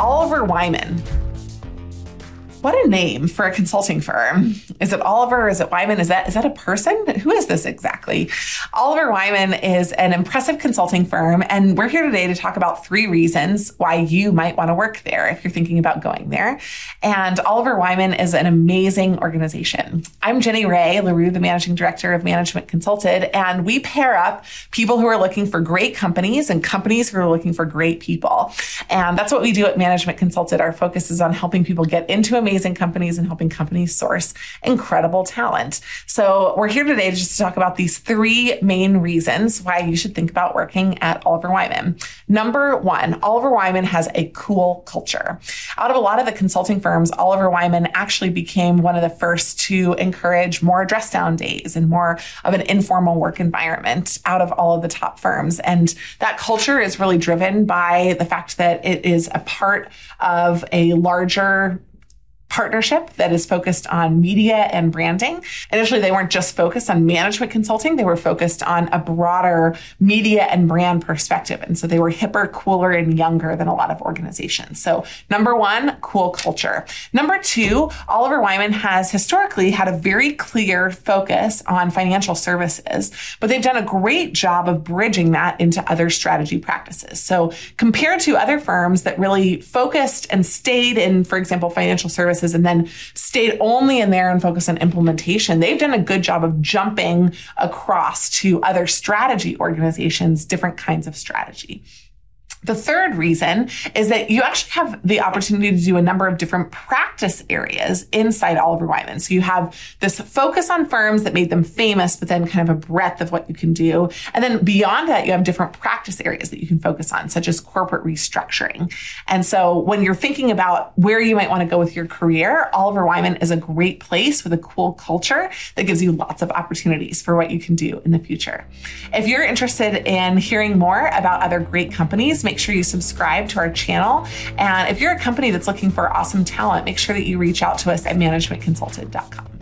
Oliver Wyman. What a name for a consulting firm. Is it Oliver? Is it Wyman? Is that is that a person? Who is this exactly? Oliver Wyman is an impressive consulting firm, and we're here today to talk about three reasons why you might want to work there if you're thinking about going there. And Oliver Wyman is an amazing organization. I'm Jenny Rae Le Roux, the managing director of Management Consulted, and we pair up people who are looking for great companies and companies who are looking for great people. And that's what we do at Management Consulted. Our focus is on helping people get into a amazing companies and helping companies source incredible talent. So we're here today just to talk about these three main reasons why you should think about working at Oliver Wyman. Number one, Oliver Wyman has a cool culture. Out of a lot of the consulting firms, Oliver Wyman actually became one of the first to encourage more dress down days and more of an informal work environment out of all of the top firms. And that culture is really driven by the fact that it is a part of a larger partnership that is focused on media and branding. Initially, they weren't just focused on management consulting, they were focused on a broader media and brand perspective. And so they were hipper, cooler, and younger than a lot of organizations. So, number one, cool culture. Number two, Oliver Wyman has historically had a very clear focus on financial services, but they've done a great job of bridging that into other strategy practices. So, compared to other firms that really focused and stayed in, for example, financial services, and then stayed only in there and focused on implementation, they've done a good job of jumping across to other strategy organizations, different kinds of strategy. The third reason is that you actually have the opportunity to do a number of different practice areas inside Oliver Wyman. So you have this focus on firms that made them famous, but then kind of a breadth of what you can do. And then beyond that, you have different practice areas that you can focus on, such as corporate restructuring. And so when you're thinking about where you might want to go with your career, Oliver Wyman is a great place with a cool culture that gives you lots of opportunities for what you can do in the future. If you're interested in hearing more about other great companies, make sure you subscribe to our channel. And if you're a company that's looking for awesome talent, make sure that you reach out to us at managementconsulted.com.